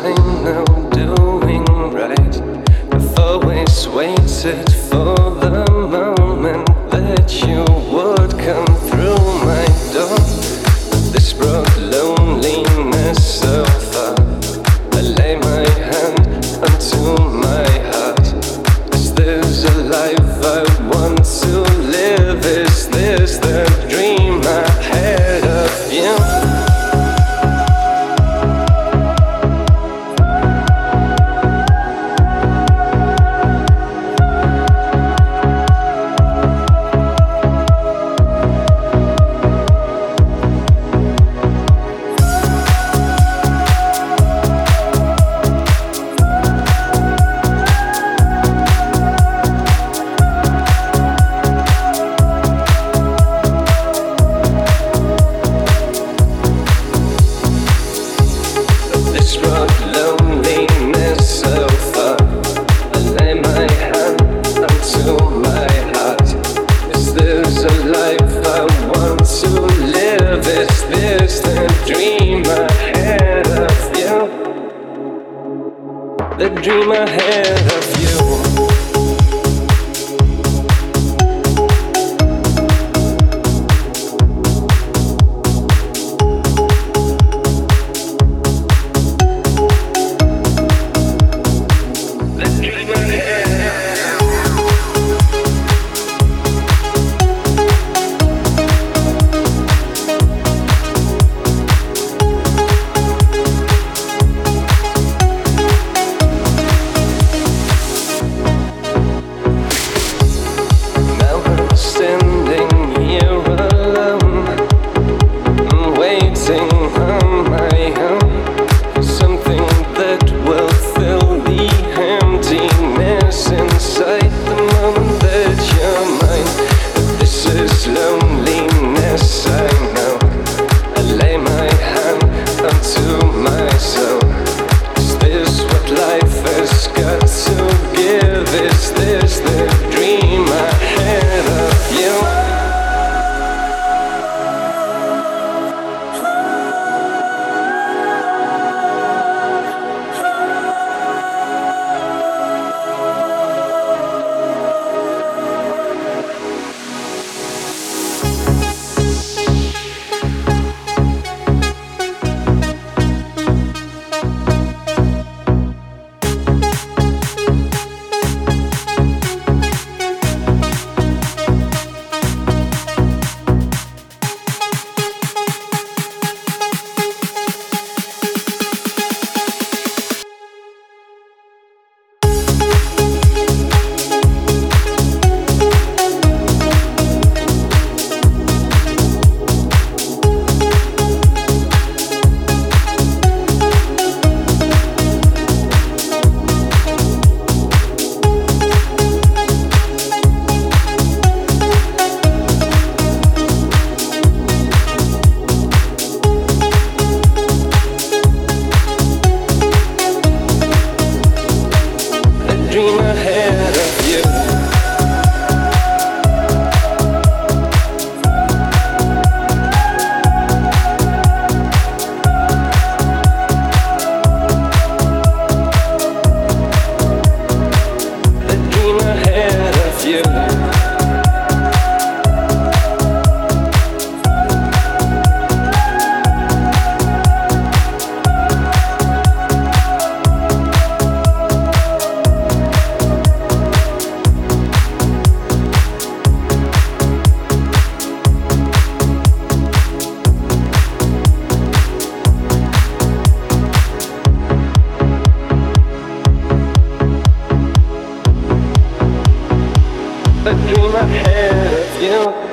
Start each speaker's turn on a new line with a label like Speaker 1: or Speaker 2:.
Speaker 1: time now doing right. I've always waited for. the dream I had of you. I dream I had of you.